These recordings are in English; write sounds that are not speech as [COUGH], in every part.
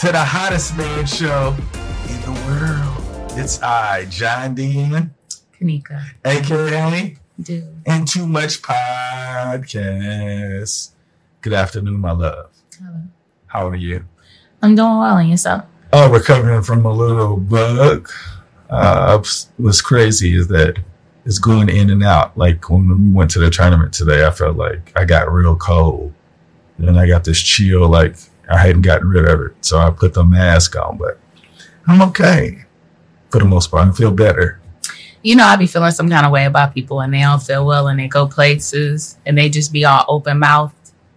to the hottest man show in the world. It's I, John Dean, Kanika. aka Dude. and Too Much Podcast. Good afternoon, my love. Hello. How are you? I'm doing well and yourself. Oh, recovering from a little bug. Uh, what's crazy is that it's going in and out. Like when we went to the tournament today, I felt like I got real cold. Then I got this chill, like I hadn't gotten rid of it. So I put the mask on, but I'm okay for the most part. I feel better. You know, I be feeling some kind of way about people and they don't feel well and they go places and they just be all open mouthed.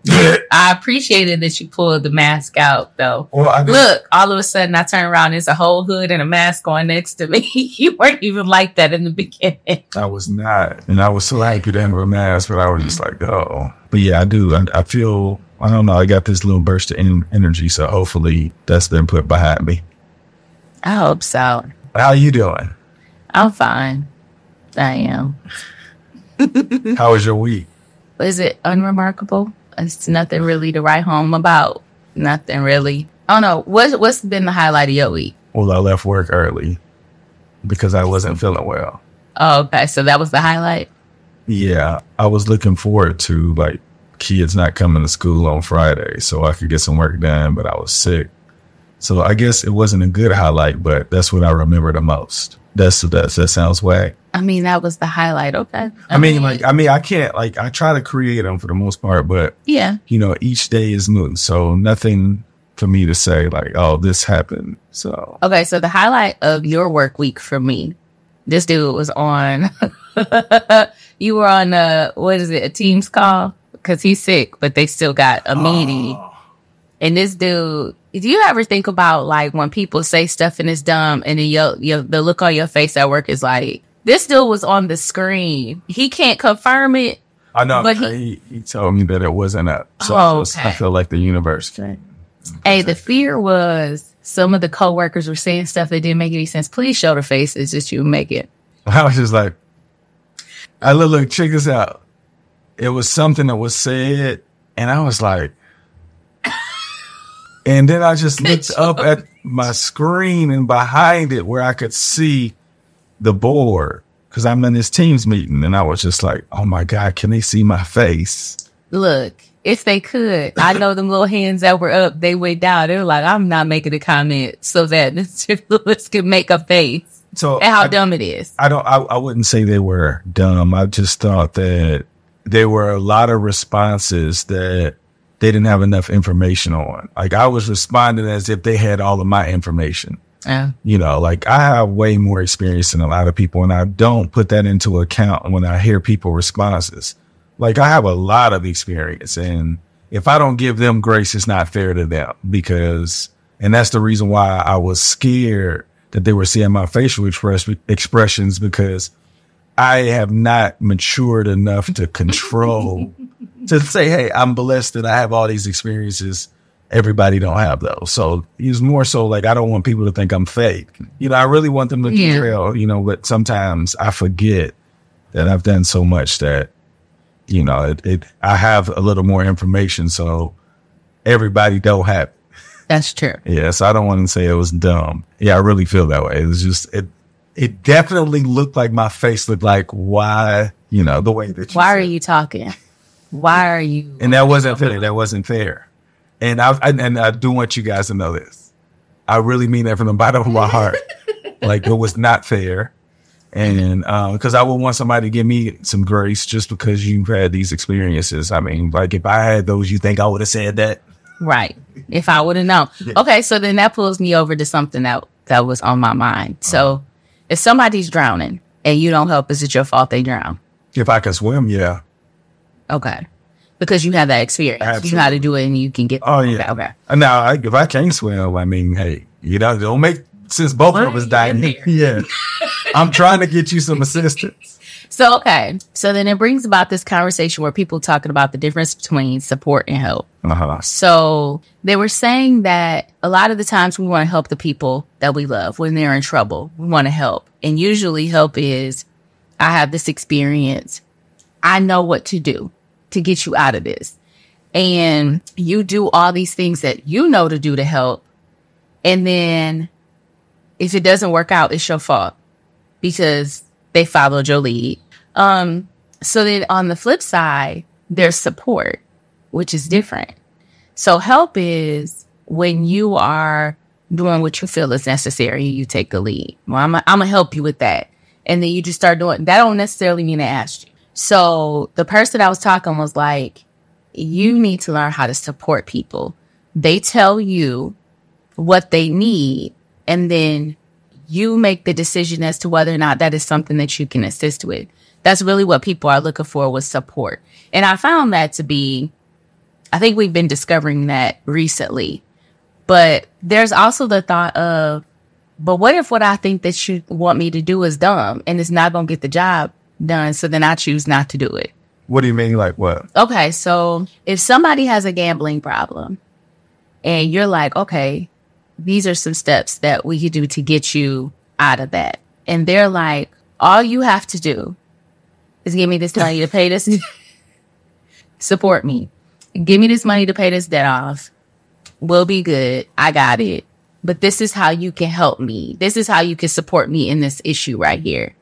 I appreciated that you pulled the mask out though. well, I Look, all of a sudden I turn around, there's a whole hood and a mask on next to me. [LAUGHS] you weren't even like that in the beginning. I was not, and I was so happy to have a mask, but I was just like, oh. But yeah, I do. I, I feel. I don't know. I got this little burst of en- energy, so hopefully that's been put behind me. I hope so. How are you doing? I'm fine. I am. [LAUGHS] How was your week? is it unremarkable? It's nothing really to write home about. Nothing really. I don't know. What's what's been the highlight of your week? Well, I left work early because I wasn't feeling well. Oh, okay. So that was the highlight. Yeah, I was looking forward to like kids not coming to school on Friday so I could get some work done, but I was sick. So I guess it wasn't a good highlight, but that's what I remember the most. That's that's that sounds whack. I mean, that was the highlight. Okay. I mean, like, I mean, I can't, like, I try to create them for the most part, but, yeah. you know, each day is new. So nothing for me to say, like, oh, this happened. So, Okay. So the highlight of your work week for me, this dude was on. [LAUGHS] you were on uh what is it? A Teams call because he's sick, but they still got a meeting. Oh. And this dude, do you ever think about like when people say stuff and it's dumb, and then your, your the look on your face at work is like, this dude was on the screen. He can't confirm it. I know, But but he, he told me that it wasn't up. So Oh, I, okay. I feel like the universe came. Hey, the fear was some of the coworkers were saying stuff that didn't make any sense. Please show the faces just you make it. [LAUGHS] I was just like, I look, look, check this out. It was something that was said, and I was like, and then I just looked up at my screen and behind it where I could see the board because I'm in this Teams meeting, and I was just like, oh my god, can they see my face? Look, if they could, I know them little hands that were up, they went down. They were like, I'm not making a comment so that Mr. Lewis can make a face. So And how I- dumb it is. I don't. I, I wouldn't say they were dumb. I just thought that there were a lot of responses that they didn't have enough information on. Like I was responding as if they had all of my information. Yeah. You know, like I have way more experience than a lot of people, and I don't put that into account when I hear people responses. Like I have a lot of experience, and if I don't give them grace, it's not fair to them because, and that's the reason why I was scared that they were seeing my facial express, expressions because I have not matured enough to control [LAUGHS] to say, Hey, I'm blessed that I have all these experiences. Everybody don't have those. So it's more so like, I don't want people to think I'm fake. You know, I really want them to Yeah. trail, you know, but sometimes I forget that I've done so much that, you know, it, it I have a little more information. So everybody don't have it. That's true. Yeah, so I don't want to say it was dumb. Yeah, I really feel that way. It was just it. It definitely looked like my face looked like why you know the way that you Why are you talking? Why are you? and that wasn't fair. That wasn't fair. And I, I and I do want you guys to know this. I really mean that from the bottom of my heart. [LAUGHS] like it was not fair, and uh, because I would want somebody to give me some grace just because you've had these experiences. I mean, like if I had those, you think I would have said that? Right. If I would have known. Okay, so then that pulls me over to something that that was on my mind. So if somebody's drowning and you don't help, is it your fault they drown? If I can swim, yeah. Okay. Because you have that experience. You know how to do it and you can get Oh yeah. Okay. okay. Now, I, if I can't swim, I mean, hey, you know, don't make since both of us died. [LAUGHS] Yeah, I'm trying to get you some assistance. So okay. So then it brings about this conversation where people talking about the difference between support and help. Uh huh. So they were saying that a lot of the times we want to help the people that we love when they're in trouble. We want to help. And usually help is, I have this experience. I know what to do to get you out of this. And you do all these things that you know to do to help. And then if it doesn't work out, it's your fault because they followed your lead. Um, so then on the flip side, there's support, which is different. So help is when you are doing what you feel is necessary, you take the lead. Well, I'm to help you with that. And then you just start doing that don't necessarily mean to ask you. So the person I was talking was like, you need to learn how to support people. They tell you what they need and then you make the decision as to whether or not that is something that you can assist with. That's really what people are looking for with support. And I found that to be, I think we've been discovering that recently. But there's also the thought of, but what if what I think that you want me to do is dumb and it's not going to get the job done? So then I choose not to do it. What do you mean? Like what? Okay. So if somebody has a gambling problem and you're like, okay, these are some steps that we could do to get you out of that. And they're like, all you have to do is give me this money to pay this, [LAUGHS] support me. Give me this money to pay this debt off. We'll be good. I got it. But this is how you can help me. This is how you can support me in this issue right here.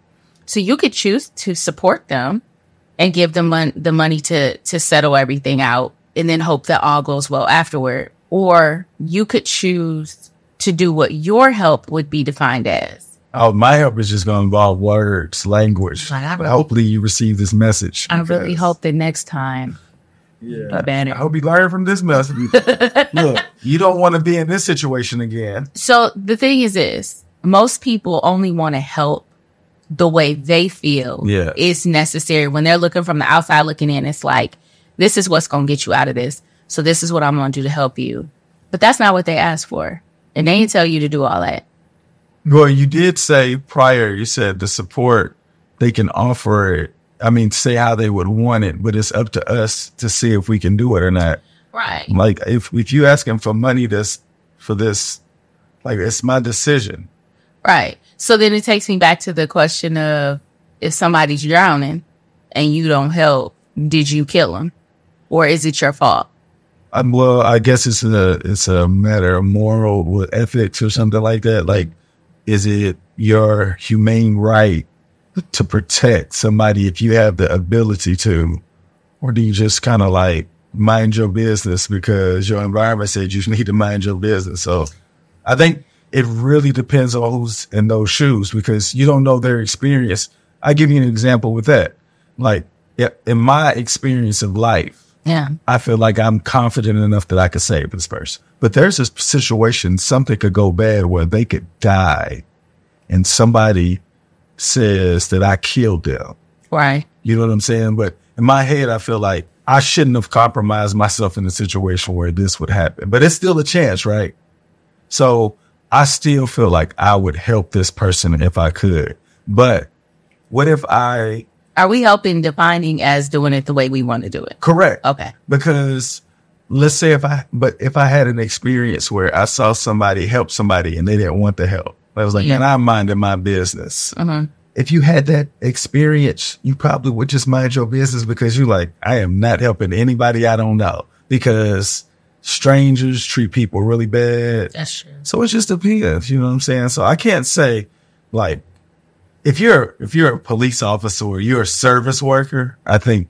So you could choose to support them and give them mon- the money to, to settle everything out and then hope that all goes well afterward. Or you could choose to do what your help would be defined as. Oh, my help is just going to involve words, language. Like, really- Hopefully, you receive this message. I really hope that next time Yeah. a. I hope you learn from this message. [LAUGHS] Look, you don't want to be in this situation again. So the thing is this, most people only want to help the way they feel Yeah. is necessary. When they're looking from the outside looking in, it's like, this is what's going to get you out of this. So this is what I'm going to do to help you. But that's not what they asked for. And they didn't tell you to do all that. Well, you did say prior, you said the support, they can offer it. I mean, say how they would want it, but it's up to us to see if we can do it or not. Right. Like if, if you asking for money this, for this, like it's my decision. Right. So then it takes me back to the question of if somebody's drowning and you don't help, did you kill them? Or is it your fault? Um, well, I guess it's a it's a matter of moral ethics or something like that. Like, is it your humane right to protect somebody if you have the ability to, or do you just kind of like mind your business because your environment said you need to mind your business? So, I think it really depends on who's in those shoes because you don't know their experience. I give you an example with that. Like, in my experience of life. Yeah. I feel like I'm confident enough that I could save this person. But there's a situation, something could go bad where they could die and somebody says that I killed them. Right. You know what I'm saying? But in my head, I feel like I shouldn't have compromised myself in a situation where this would happen, but it's still a chance, right? So I still feel like I would help this person if I could. But what if I Are we helping defining as doing it the way we want to do it? correct? Okay. because let's say if I, but if I had an experience where I saw somebody help somebody and they didn't want the help, I was like, Yeah. and I'm minding my business. Uh-huh. If you had that experience, you probably would just mind your business because you're like, I am not helping anybody I don't know because strangers treat people really bad. That's true. So it just depends, you know what I'm saying? So I can't say like, if you're, if you're a police officer or you're a service worker, I think,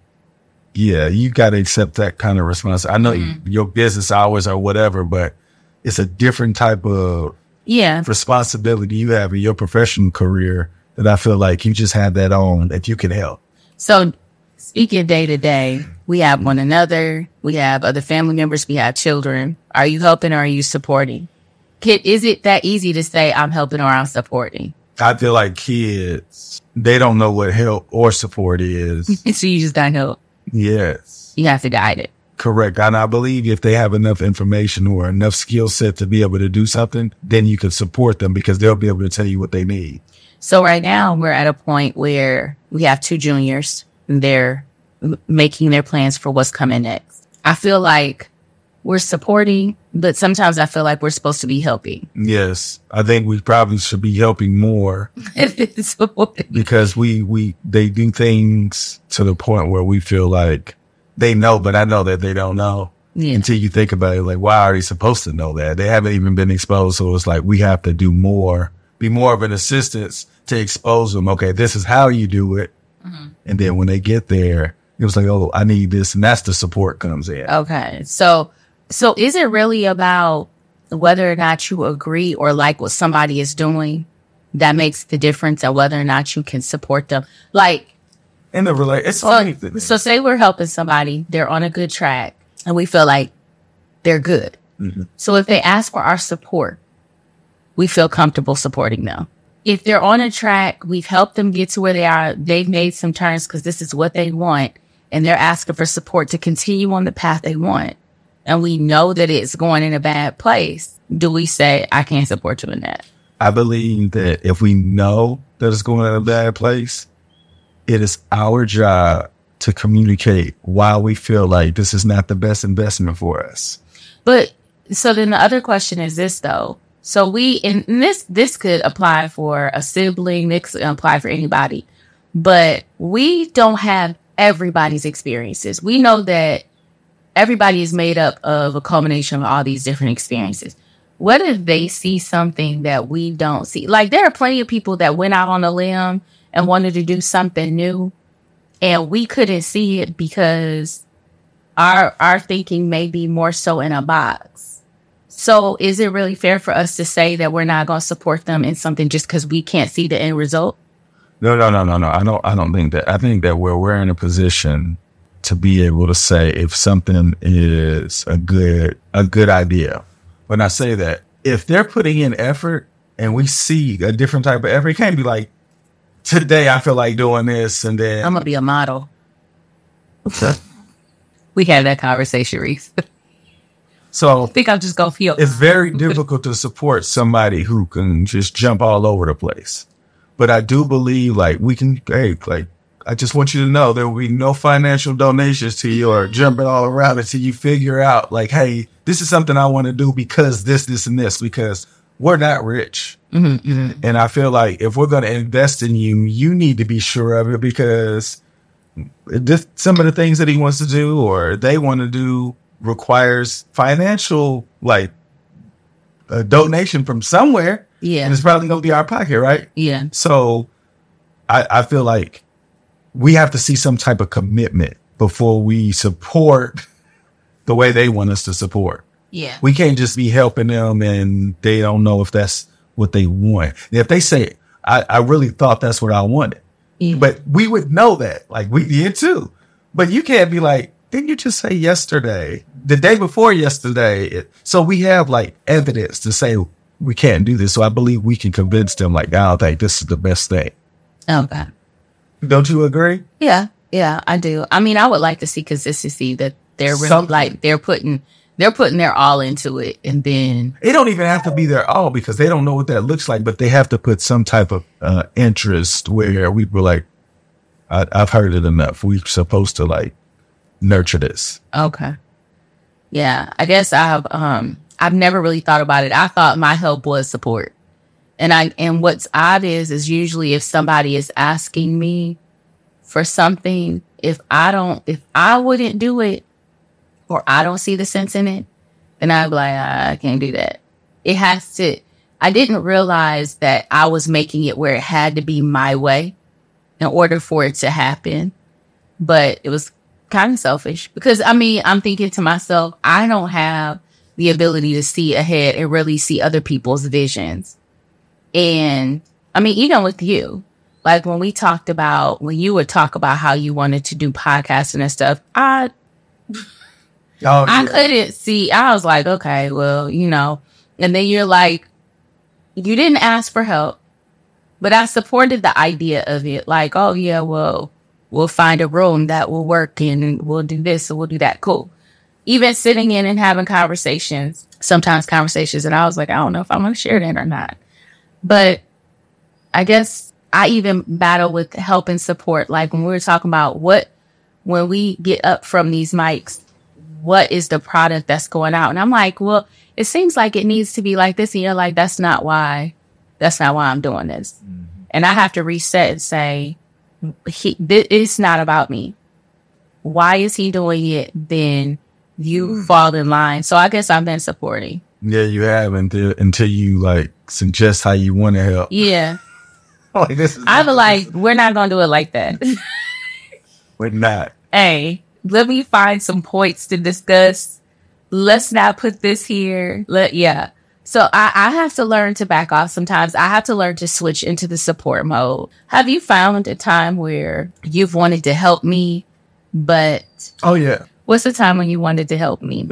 yeah, you got to accept that kind of response. I know you- your business hours or whatever, but it's a different type of Yeah. responsibility you have in your professional career that I feel like you just have that on that you can help. So speaking day to day, we have one another, we have other family members, we have children. Are you helping or are you supporting? Kid, is it that easy to say I'm helping or I'm supporting? I feel like kids, they don't know what help or support is. [LAUGHS] so you just don't help. yes. You have to guide it. Correct. And I believe if they have enough information or enough skill set to be able to do something, then you can support them because they'll be able to tell you what they need. So right now we're at a point where we have two juniors and they're making their plans for what's coming next. I feel like we're supporting, but sometimes I feel like we're supposed to be helping. Yes. I think we probably should be helping more [LAUGHS] because we, we, they do things to the point where we feel like they know, but I know that they don't know. Yeah. until you think about it. Like, why are they supposed to know that? They haven't even been exposed. So it's like, we have to do more, be more of an assistance to expose them. Okay. This is how you do it. Mm-hmm. And then when they get there, it was like, oh, I need this. And that's the support comes in. Okay. So, so is it really about whether or not you agree or like what somebody is doing that makes the difference and whether or not you can support them? Like, In the relate, it's so, so say we're helping somebody, they're on a good track and we feel like they're good. Mm-hmm. So if they ask for our support, we feel comfortable supporting them. If they're on a track, we've helped them get to where they are. They've made some turns because this is what they want and they're asking for support to continue on the path they want. And we know that it's going in a bad place. Do we say, I can't support you in that? I believe that if we know that it's going in a bad place, it is our job to communicate why we feel like this is not the best investment for us. But so then the other question is this though. So we and this this could apply for a sibling, this could apply for anybody. But we don't have everybody's experiences. We know that everybody is made up of a culmination of all these different experiences. What if they see something that we don't see? Like there are plenty of people that went out on a limb and wanted to do something new and we couldn't see it because our our thinking may be more so in a box. So is it really fair for us to say that we're not going to support them in something just because we can't see the end result? No, no, no, no, no. I don't. I don't think that. I think that where we're in a position to be able to say if something is a good a good idea. When I say that, if they're putting in effort and we see a different type of effort, it can't be like today I feel like doing this and then I'm gonna be a model. Okay. We had that conversation, Reese. So I think I'll just gonna feel. it's very difficult to support somebody who can just jump all over the place. But I do believe like we can, hey, like, I just want you to know there will be no financial donations to you or jumping all around until you figure out like, hey, this is something I want to do because this, this, and this, because we're not rich. Mm-hmm, mm-hmm. And I feel like if we're going to invest in you, you need to be sure of it because this, some of the things that he wants to do or they want to do requires financial like a donation from somewhere. Yeah. And it's probably going to be our pocket, right? yeah, So I, I feel like we have to see some type of commitment before we support the way they want us to support. yeah, We can't just be helping them and they don't know if that's what they want. If they say, I, I really thought that's what I wanted, yeah. but we would know that, like we did too. But you can't be like, didn't you just say yesterday, the day before yesterday? It- So we have like evidence to say we can't do this. So I believe we can convince them like, I don't think this is the best thing. okay. Don't you agree? Yeah, yeah, I do. I mean, I would like to see consistency that they're really Something. like they're putting they're putting their all into it, and then It don't even have to be their all because they don't know what that looks like, but they have to put some type of uh, interest where we were like, I, I've heard it enough. We're supposed to like nurture this. Okay. Yeah, I guess I've um I've never really thought about it. I thought my help was support. And I and what's odd is is usually if somebody is asking me for something, if I don't if I wouldn't do it or I don't see the sense in it, then I'd be like, ah, I can't do that. It has to I didn't realize that I was making it where it had to be my way in order for it to happen. But it was kind of selfish because I mean, I'm thinking to myself, I don't have the ability to see ahead and really see other people's visions. And I mean, even with you, like when we talked about, when you would talk about how you wanted to do podcasting and stuff, I, Oh, I couldn't see, I was like, okay, well, you know, and then you're like, you didn't ask for help, but I supported the idea of it. Like, oh yeah, well, we'll find a room that will work and we'll do this and we'll do that. Cool. Even sitting in and having conversations, sometimes conversations, and I was like, I don't know if I'm going to share that or not. But I guess I even battle with help and support. Like when we were talking about what, when we get up from these mics, what is the product that's going out? And I'm like, well, it seems like it needs to be like this. And you're like, that's not why, that's not why I'm doing this. Mm-hmm. And I have to reset and say, he, th- it's not about me. Why is he doing it? Then you mm. fall in line. So I guess I've been supporting. Yeah, you have until until you like suggest how you want to help. Yeah. [LAUGHS] like this is I feel like we're not gonna do it like that. [LAUGHS] we're not. hey, let me find some points to discuss. Let's not put this here. Let yeah. So I, I have to learn to back off sometimes. I have to learn to switch into the support mode. Have you found a time where you've wanted to help me, but Oh yeah, what's the time when you wanted to help me?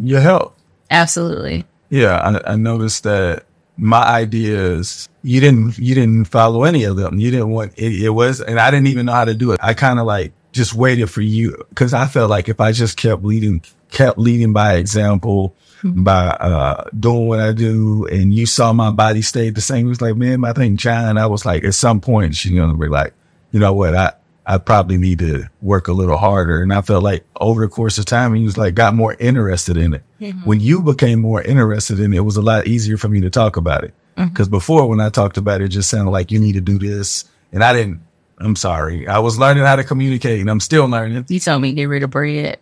your help. Absolutely. Yeah, I, I noticed that my ideas you didn't you didn't follow any of them. You didn't want it, it was, and I didn't even know how to do it. I kind of like just waited for you because I felt like if I just kept leading, kept leading by example, by uh doing what I do, and you saw my body stayed the same. It was like, man, I think John. I was like, at some point she's gonna be like, you know what, I. I probably need to work a little harder. And I felt like over the course of time, he was like, got more interested in it. Mm-hmm. When you became more interested in it, it was a lot easier for me to talk about it. Mm-hmm. Cause before when I talked about it, it just sounded like you need to do this. And I didn't, I'm sorry. I was learning how to communicate and I'm still learning. You told me get rid of bread.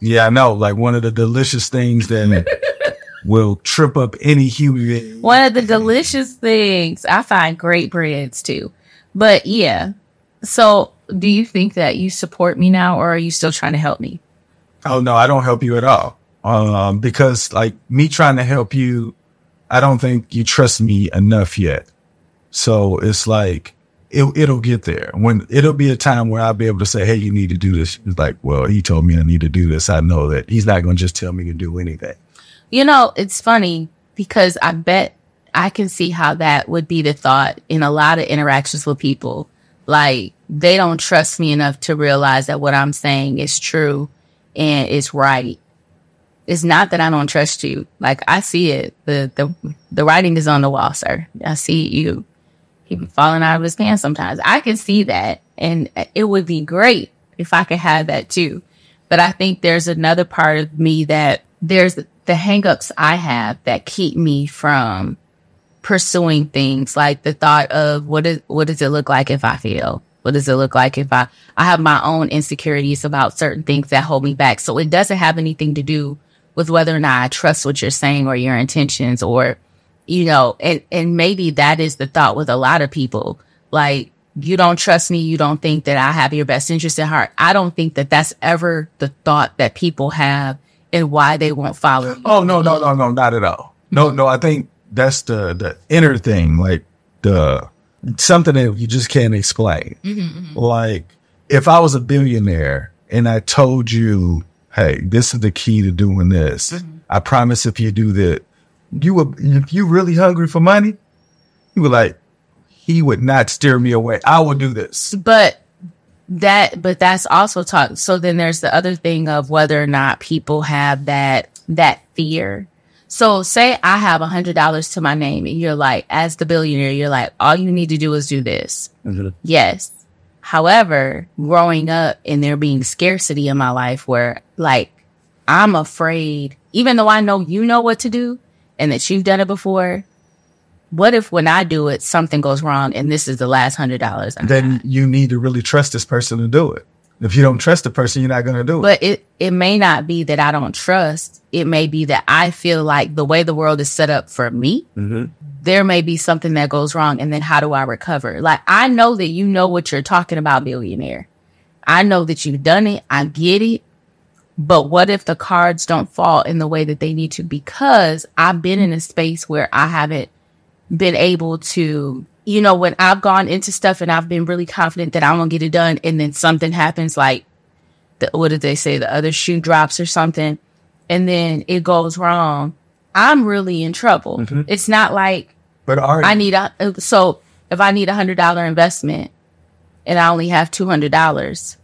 Yeah, I know. Like one of the delicious things that [LAUGHS] will trip up any human being. One of the delicious things. I find great breads too. But yeah. So do you think that you support me now or are you still trying to help me? Oh no, I don't help you at all. Um, because like me trying to help you, I don't think you trust me enough yet. So it's like, it, it'll get there when it'll be a time where I'll be able to say, Hey, you need to do this. It's like, well, he told me I need to do this. I know that he's not going to just tell me to do anything. You know, it's funny because I bet I can see how that would be the thought in a lot of interactions with people. Like they don't trust me enough to realize that what I'm saying is true and it's right. It's not that I don't trust you. Like I see it. The the the writing is on the wall, sir. I see you. He falling out of his pants sometimes. I can see that. And it would be great if I could have that too. But I think there's another part of me that there's the hangups I have that keep me from pursuing things like the thought of what is what does it look like if I fail? What does it look like if I I have my own insecurities about certain things that hold me back. So it doesn't have anything to do with whether or not I trust what you're saying or your intentions or you know, and and maybe that is the thought with a lot of people. Like you don't trust me, you don't think that I have your best interest at heart. I don't think that that's ever the thought that people have and why they won't follow. Oh no, no, no, no, not at all. No, no, I think that's the the inner thing, like the something that you just can't explain. Like if I was a billionaire and I told you, "Hey, this is the key to doing this. I promise if you do that, you would if you really hungry for money, you would like he would not steer me away. I will do this. but that but that's also talk so then there's the other thing of whether or not people have that that fear so say i have a hundred dollars to my name and you're like as the billionaire you're like all you need to do is do this. Mm-hmm. Yes. However growing up and there being scarcity in my life where like i'm afraid even though i know you know what to do and that you've done it before what if when i do it something goes wrong and this is the last hundred dollars Then you need to really trust this person to do it. If you don't trust the person, you're not going to do it. But it, it may not be that I don't trust. It may be that I feel like the way the world is set up for me, mm-hmm. there may be something that goes wrong. And then how do I recover? Like, I know that you know what you're talking about, billionaire. I know that you've done it. I get it. But what if the cards don't fall in the way that they need to? Because I've been in a space where I haven't been able to, you know, when I've gone into stuff and I've been really confident that I'm gonna get it done, and then something happens, like the, what did they say? The other shoe drops or something, and then it goes wrong. I'm really in trouble. Mm-hmm. It's not like but are I need a so if I need a hundred dollar investment and I only have two hundred dollars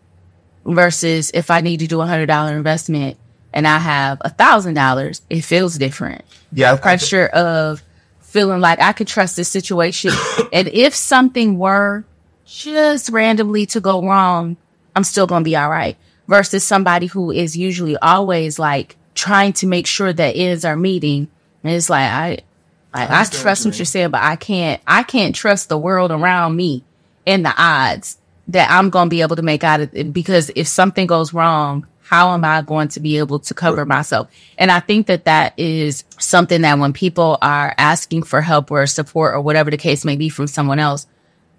versus if I need to do a hundred dollar investment and I have a thousand dollars, it feels different. yeah, Pressure of feeling like I could trust this situation. [COUGHS] and if something were just randomly to go wrong, I'm still going to be all right. Versus somebody who is usually always like trying to make sure that ends are meeting. And it's like, I, like, I trust what you're saying, but I can't, I can't trust the world around me and the odds that I'm going to be able to make out of it because if something goes wrong, how am I going to be able to cover myself? And I think that that is something that when people are asking for help or support or whatever the case may be from someone else,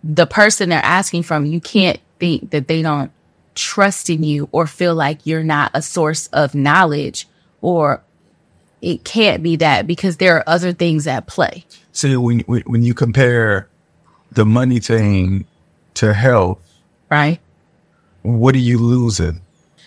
the person they're asking from, you can't think that they don't trust in you or feel like you're not a source of knowledge or it can't be that because there are other things at play. So when when you compare the money thing to health, right? What are you losing?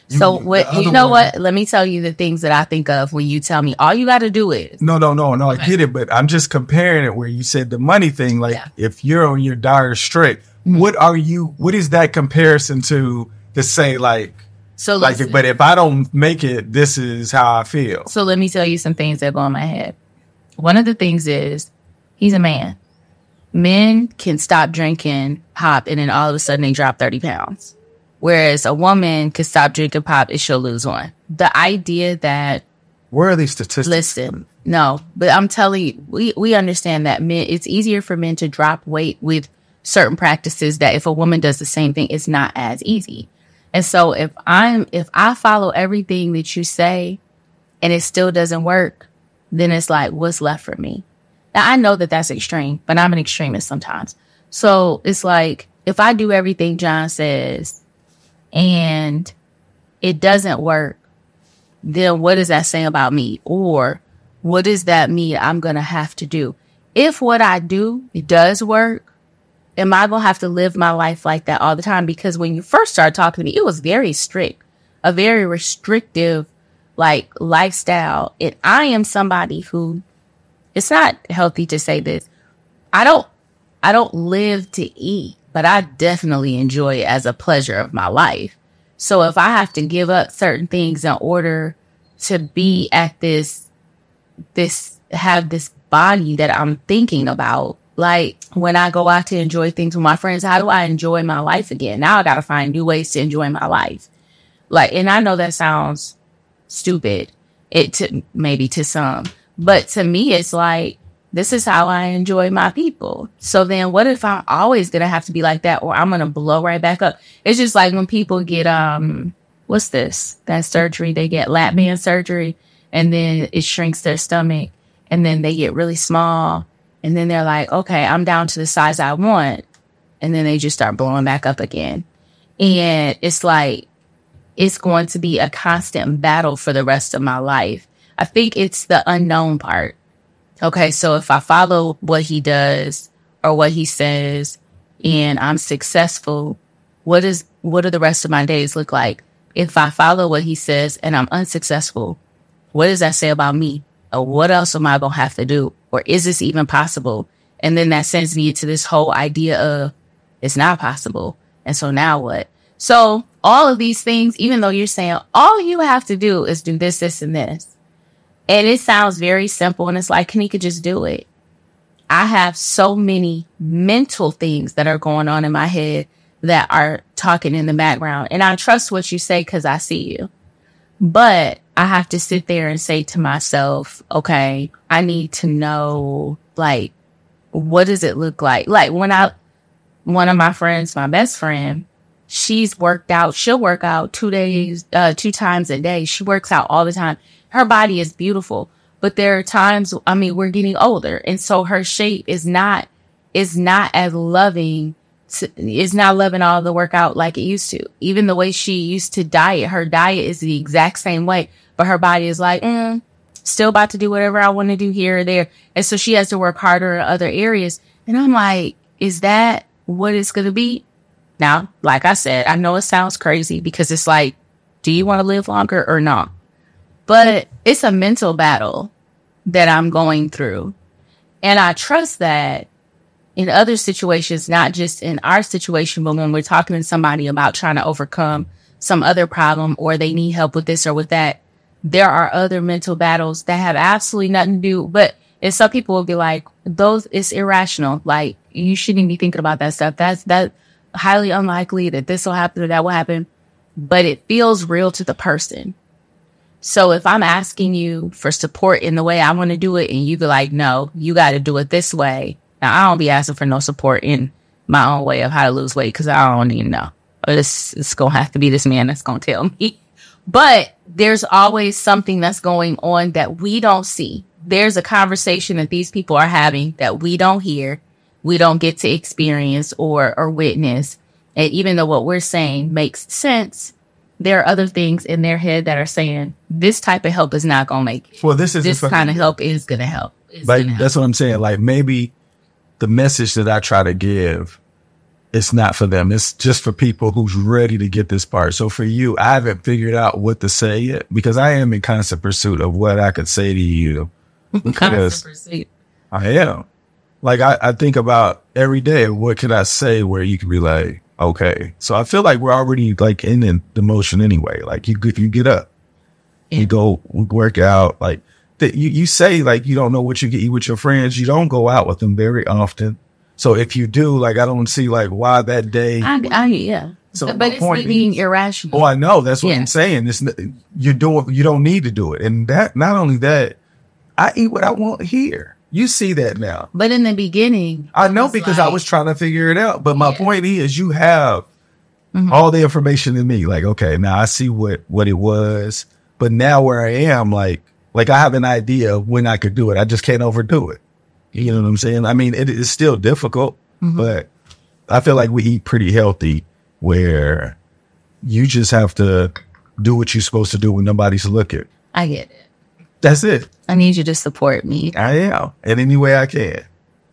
So what you know one, what? Let me tell you the things that I think of when you tell me all you got to do is No, no, no, no, I get it, but I'm just comparing it where you said the money thing like yeah. if you're on your dire strait, mm-hmm. what are you what is that comparison to to say like so like but if I don't make it, this is how I feel. So let me tell you some things that go in my head. One of the things is he's a man. Men can stop drinking pop and then all of a sudden they drop 30 pounds. Whereas a woman could stop drinking pop and she'll lose one. The idea that where are these statistics? Listen, no, but I'm telling you, we, we understand that men, it's easier for men to drop weight with certain practices that if a woman does the same thing, it's not as easy. And so if I'm, if I follow everything that you say and it still doesn't work, then it's like, what's left for me? Now I know that that's extreme, but I'm an extremist sometimes. So it's like, if I do everything John says and it doesn't work, then what does that say about me? Or what does that mean I'm going to have to do? If what I do it does work, am I going to have to live my life like that all the time? Because when you first started talking to me, it was very strict, a very restrictive like lifestyle. And I am somebody who it's not healthy to say this. I don't, I don't live to eat but I definitely enjoy it as a pleasure of my life. So if I have to give up certain things in order to be at this, this, have this body that I'm thinking about, like when I go out to enjoy things with my friends, how do I enjoy my life again? Now I got to find new ways to enjoy my life. Like, and I know that sounds stupid. It to maybe to some, but to me, it's like, this is how I enjoy my people. So then what if I'm always going to have to be like that or I'm going to blow right back up? It's just like when people get, um, what's this? That surgery, they get lap band surgery and then it shrinks their stomach and then they get really small. And then they're like, okay, I'm down to the size I want. And then they just start blowing back up again. And it's like, it's going to be a constant battle for the rest of my life. I think it's the unknown part Okay, so if I follow what he does or what he says and I'm successful, what is what do the rest of my days look like? If I follow what he says and I'm unsuccessful, what does that say about me? Or what else am I gonna have to do? Or is this even possible? And then that sends me to this whole idea of it's not possible. And so now what? So all of these things, even though you're saying all you have to do is do this, this, and this, and it sounds very simple. And it's like, Kanika, just do it. I have so many mental things that are going on in my head that are talking in the background. And I trust what you say because I see you. But I have to sit there and say to myself, okay, I need to know, like, what does it look like? Like when I, one of my friends, my best friend, she's worked out. She'll work out two days, uh, two times a day. She works out all the time her body is beautiful, but there are times, I mean, we're getting older. And so her shape is not, is not as loving, to, is not loving all the workout like it used to. Even the way she used to diet, her diet is the exact same way, but her body is like, mm, still about to do whatever I want to do here or there. And so she has to work harder in other areas. And I'm like, is that what it's going to be? Now, like I said, I know it sounds crazy because it's like, do you want to live longer or not? But it's a mental battle that I'm going through. And I trust that in other situations, not just in our situation, but when we're talking to somebody about trying to overcome some other problem or they need help with this or with that, there are other mental battles that have absolutely nothing to do. But and some people will be like, those it's irrational. Like you shouldn't be thinking about that stuff. That's that highly unlikely that this will happen or that will happen. But it feels real to the person. So if I'm asking you for support in the way I want to do it and you be like, no, you got to do it this way. Now I don't be asking for no support in my own way of how to lose weight because I don't even know. It's, it's going to have to be this man that's going to tell me. But there's always something that's going on that we don't see. There's a conversation that these people are having that we don't hear, we don't get to experience or or witness. And even though what we're saying makes sense, there are other things in their head that are saying this type of help is not going to make it. Well, this is This kind of help is going to help. It's like help. that's what I'm saying. Like maybe the message that I try to give, it's not for them. It's just for people who's ready to get this part. So for you, I haven't figured out what to say yet because I am in constant pursuit of what I could say to you. [LAUGHS] Constant pursuit. I am. Like I, I think about every day, what can I say where you can be like, okay. So I feel like we're already like in the, the motion anyway. Like you, if you get up, Yeah. you go work out. Like that, you, you say like you don't know what you eat with your friends. You don't go out with them very often. So if you do, like I don't see like why that day. I, I, yeah. So but it's point being is- irrational. Oh, I know. That's what Yeah. I'm saying. It's you do You don't need to do it. And that not only that, I eat what I want here. You see that now. But in the beginning, I know because I was trying to figure it out. But my Yeah. point is, you have Mhm. all the information in me. Like, okay, now I see what what it was. But now where I am, like, like I have an idea of when I could do it. I just can't overdo it. You know what I'm saying? I mean, it is still difficult, Mm-hmm. but I feel like we eat pretty healthy. Where you just have to do what you're supposed to do when nobody's looking. I get it. That's it. I need you to support me. I am in any way I can.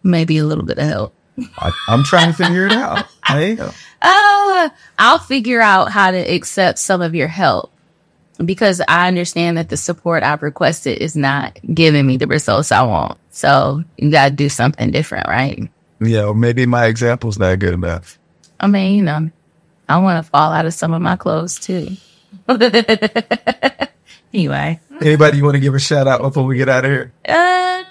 Maybe a little bit of help. I, I'm trying to figure it out. I am. [LAUGHS] Uh, I'll figure out how to accept some of your help because I understand that the support I've requested is not giving me the results I want. So you got to do something different, right? Yeah, or maybe my example's not good enough. I mean, you know, I want to fall out of some of my clothes too. [LAUGHS] anyway, Anybody you want to give a shout out before we get out of here? uh,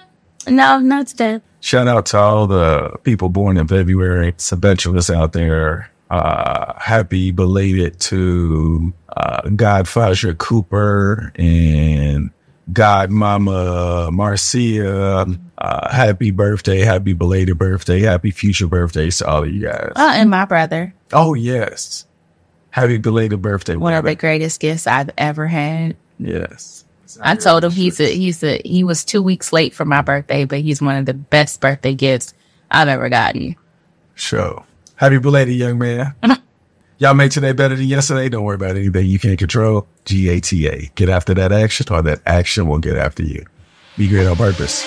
no, not today. Shout out to all the people born in February, Sabetulous out there. Uh, happy belated to uh, Godfather Cooper and Godmama Marcia. Uh, happy birthday, happy belated birthday, happy future birthdays to all of you guys. Oh, and my brother, oh, yes. Happy belated birthday. one of the greatest gifts I've ever had. Yes. I told him he's a he's a he was two weeks late for my birthday, but he's one of the best birthday gifts I've ever gotten. Sure. Happy belated, young man. [LAUGHS] Y'all make today better than yesterday. Don't worry about anything you can't control. GATA. Get after that action or that action will get after you. Be great on purpose.